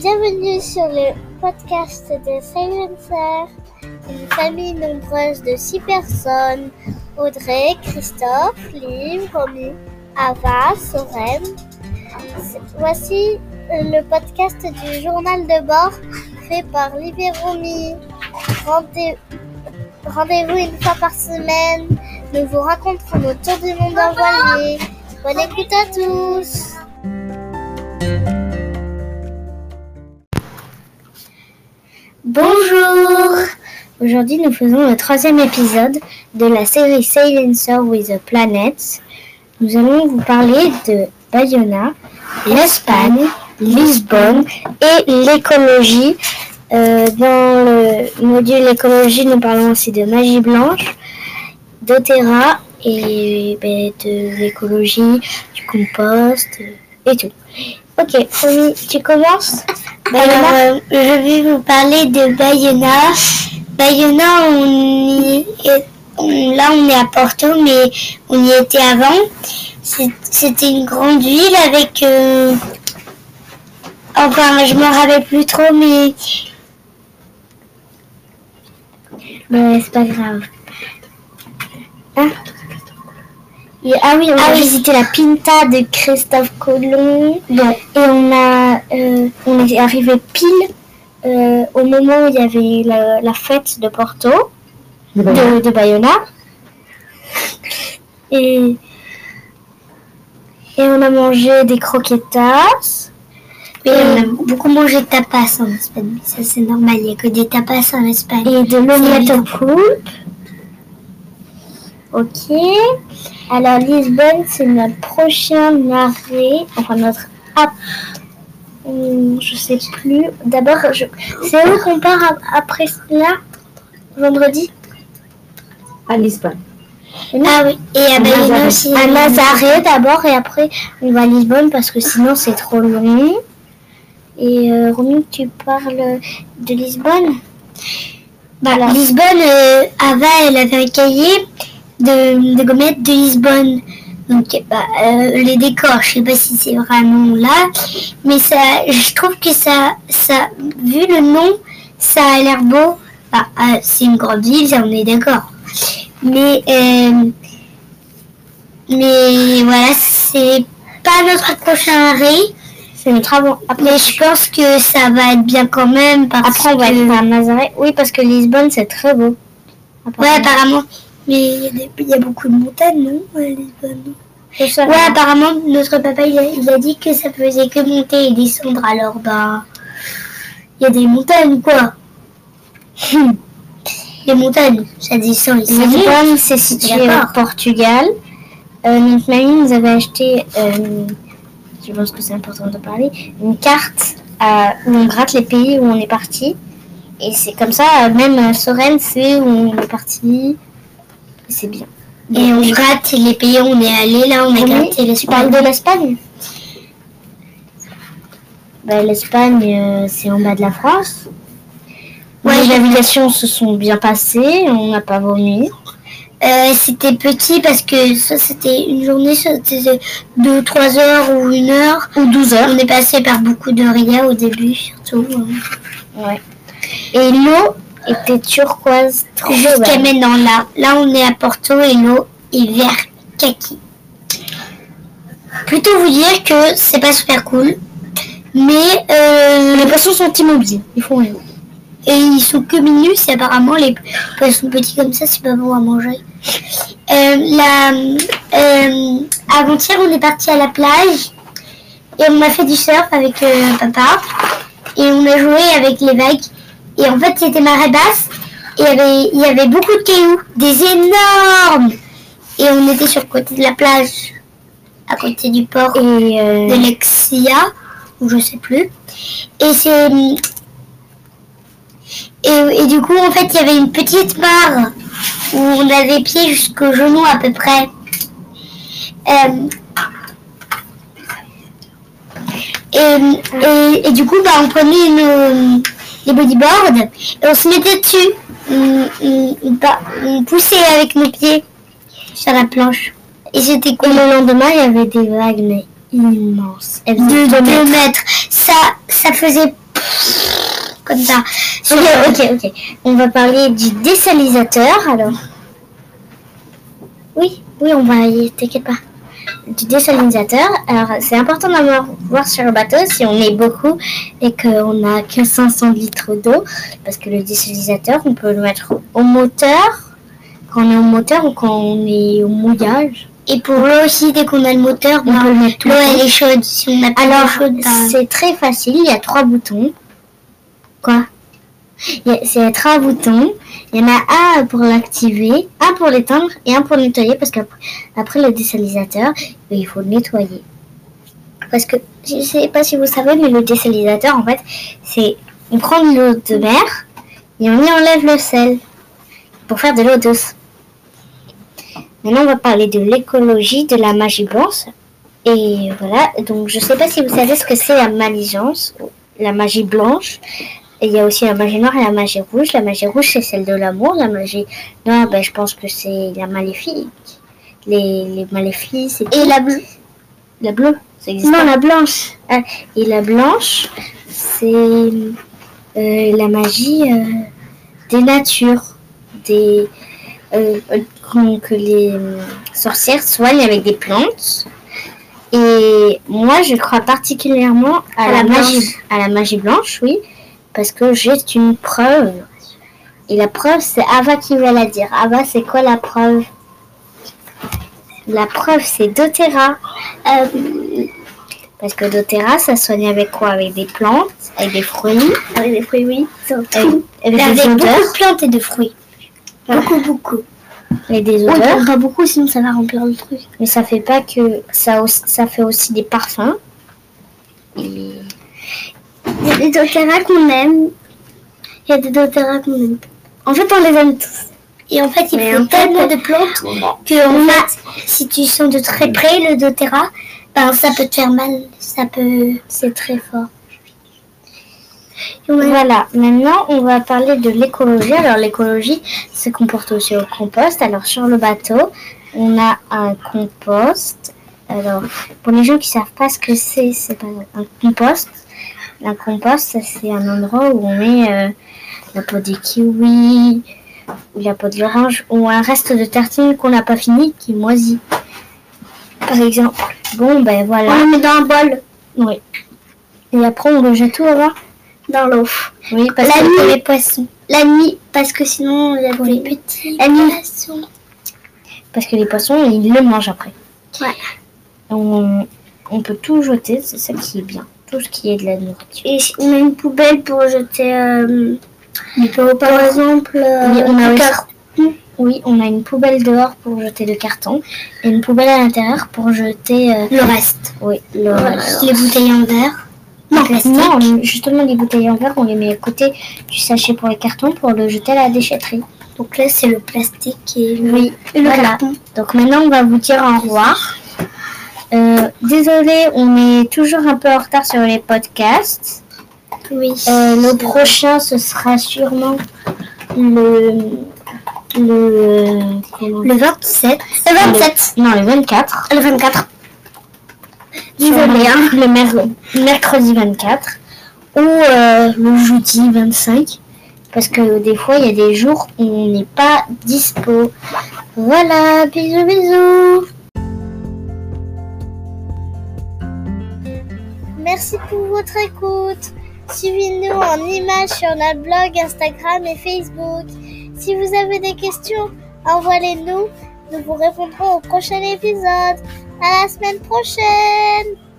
Bienvenue sur le podcast de Silencer, une famille nombreuse de six personnes. Audrey, Christophe, Liv, Romy, Ava, Soren. Voici le podcast du journal de bord fait par Liv et Rendez-vous une fois par semaine. Nous vous raconterons nos du monde en voilier. Bonne écoute à tous. Aujourd'hui nous faisons le troisième épisode de la série Silencer with the Planets. Nous allons vous parler de Bayona, l'Espagne, Lisbonne et l'écologie. Euh, dans le module écologie, nous parlons aussi de magie blanche, d'Otera et ben, de l'écologie, du compost euh, et tout. Ok, tu commences? Alors, euh, je vais vous parler de Bayona. Bayona, on y est- on- là on est à Porto, mais on y était avant. C'était une grande ville avec... euh, enfin, je me rappelle plus trop, mais... Mais c'est pas grave. Hein? Et- ah oui, on a Ah oui. visité la Pinta de Christophe Colomb. Bon, Et on a, euh, on est arrivé pile euh, au moment où il y avait la, la fête de Porto, de, de Bayona. Et, et on a mangé des croquetas. et on a beaucoup mangé de tapas en Espagne. mais Ça c'est normal, il n'y a que des tapas en Espagne. Et de l'omelette C'est au poulpe. Ok. Alors Lisbonne, c'est notre prochain arrêt. Enfin notre Je sais plus. D'abord, je... c'est où qu'on part ap- après là Vendredi à Lisbonne. Ah oui, et à Bayona Nazareth. aussi. À d'abord et après on va à Lisbonne parce que sinon c'est trop long. Et euh, Romy, tu parles de Lisbonne? Bah, Alors. Lisbonne, euh, Ava, elle avait un cahier de, de gommettes de Lisbonne. Donc, bah, euh, les décors, je sais pas si c'est vraiment là, mais ça, je trouve que ça, ça, vu le nom, ça a l'air beau. Bah, euh, c'est une grande ville, ça, on est d'accord. Mais, euh, mais voilà, c'est pas notre prochain arrêt. C'est notre avant. Mais je pense que ça va être bien quand même parce Après, on va que... être à Nazaré. Oui, parce que Lisbonne, c'est très beau. Ouais, apparemment. Mais il y, a y beaucoup de montagnes, non Ouais, Lisbonne? C'est ça. Ouais, apparemment, notre papa, il a, il a dit que ça faisait que monter et descendre. Alors, bah, il y a des montagnes, quoi. Les montagnes, ça descend monte. Lisbonne, c'est situé au Portugal. Euh, notre mamie nous avait acheté, euh, je pense que c'est important de parler, une carte euh, où on gratte les pays où on est parti. Et c'est comme ça, euh, même Soren sait où on est parti. C'est bien. Et on gratte les pays où on est allé, là, on a Romy, gratté l'Espagne. de l'Espagne Ben, L'Espagne, euh, c'est en bas de la France. Ouais, les navigations se sont bien passées, on n'a pas vomi. Euh, c'était petit parce que ça, c'était une journée, ça, c'était 2, 3 heures ou 1 heure. Ou 12 heures. On est passé par beaucoup de ria au début, surtout. euh. Ouais. Et l'eau était turquoise, trop Jusqu'à maintenant, là. Là, on est à Porto et l'eau est vert kaki. Plutôt vous dire que c'est pas super cool. Mais euh, Les poissons sont immobiles, ils font rien. et ils sont que minus et apparemment les poissons petits comme ça c'est pas bon à manger. Euh, la euh, avant-hier on est parti à la plage et on a fait du surf avec papa et on a joué avec les vagues et en fait c'était marée basse et il y avait il y avait beaucoup de cailloux, des énormes et on était sur le côté de la plage à côté du port Et euh, de Lexia, ou je sais plus. Et c'est. Et, et du coup, en fait, il y avait une petite mare où on avait pied jusqu'au genou à peu près. Euh, et, et, et du coup, bah, on prenait nos, les bodyboards et on se mettait dessus. On, poussait avec nos pieds sur la planche. Et c'était cool. le lendemain, il y avait des vagues, mais immenses. Elles de faisaient 2 deux mètres. mètres. Ça, ça faisait comme ça. Ok, ok, ok. On va parler du désalisateur, alors. Oui, oui, on va y, t'inquiète pas. Du désalinisateur. Alors, c'est important d'avoir voir sur le bateau si on est beaucoup et qu'on a que 500 litres d'eau. Parce que le désalinisateur, on peut le mettre au moteur, quand on est au moteur ou quand on est au mouillage. Et pour l'eau aussi, dès qu'on a le moteur, On peut le mettre tout l'eau elle est chaude. Si on n'a d'eau Alors, chaude, ben, c'est très facile. Il y a trois boutons. Quoi? C'est trois boutons. Il y en a un pour l'activer, un pour l'éteindre et un pour nettoyer parce qu'après après le désalisateur, il faut le nettoyer. Parce que je ne sais pas si vous savez, mais le désalisateur, en fait, c'est on prend de l'eau de mer et on y enlève le sel pour faire de l'eau douce. Maintenant, on va parler de l'écologie, de la magie blanche. Et voilà, donc je sais pas si vous savez ce que c'est la maligence, la magie blanche. Et il y a aussi la magie noire et la magie rouge. La magie rouge, c'est celle de l'amour. La magie noire, ben, je pense que c'est la maléfique. Les, les maléfiques, c'est Et la bleue. la bleue, ça existe Non, pas. la blanche. Ah, et la blanche, c'est euh, la magie euh, des natures, des euh, euh, que les sorcières soignent avec des plantes. Et moi, je crois particulièrement à, À la, la magie, à la magie blanche, oui, parce que j'ai une preuve. Et la preuve, c'est Ava qui va la dire. Ava, c'est quoi la preuve? La preuve, c'est doTERRA. Euh, Parce que doTERRA, ça soigne avec quoi? Avec des plantes, avec des fruits, avec des fruits, oui. avec, avec Avec des beaucoup de plantes et de fruits. Beaucoup, beaucoup. avec des odeurs. pas beaucoup, sinon ça va remplir le truc. Mais ça fait pas que ça, ça fait aussi des parfums. Et Il y a des doTERRA qu'on aime. Il y a des doTERRA qu'on aime en fait, on les aime tous. Et en fait, il Mais faut tellement de plantes que en fait, si tu sens de très près le doTERRA, ben ça peut te faire mal. Ça peut. C'est très fort. Ouais. Voilà, maintenant on va parler de l'écologie. Alors l'écologie se comporte aussi au compost. Alors sur le bateau, on a un compost. Alors pour les gens qui savent pas ce que c'est, c'est pas un compost. Un compost, c'est un endroit où on met euh, la peau des kiwis, ou la peau de l'orange, ou un reste de tartine qu'on n'a pas fini qui moisit. Par exemple. Bon ben voilà. On le met dans un bol, Oui. Et après on le jette tout avant. dans l'eau. Oui, parce La que nuit. pour les poissons. La nuit, parce que sinon il y a les petits La nuit. poissons. Parce que les poissons, ils le mangent après. Ouais. On, on peut tout jeter, c'est ça qui est bien. Tout ce qui est de la nourriture. Et on a une poubelle pour jeter, euh, par exemple, euh, Oui, on a du aussi- carton. Oui, on a une poubelle dehors pour jeter le carton et une poubelle à l'intérieur pour jeter euh, le reste. oui, le reste. Les bouteilles en verre. Non, non, justement les bouteilles en verre, on les met à côté du sachet pour les cartons pour le jeter à la déchetterie. Donc là, c'est le plastique et le, Oui, et le voilà. carton. Donc maintenant, on va vous dire au revoir. Euh, désolé, on est toujours un peu en retard sur les podcasts. Oui. Euh, le prochain, ce sera sûrement le. Le. comment- Le 27. Le 27. Non, le 24. Le 24. Désolé, Désolé, hein. Le mer- mercredi 24. Ou euh, le jeudi 25. Parce que des fois, il y a des jours où on n'est pas dispo. Voilà, bisous, bisous. Merci pour votre écoute. Suivez-nous en images sur notre blog, Instagram et Facebook. Si vous avez des questions, envoyez-nous. Nous vous répondrons au prochain épisode. À la semaine prochaine.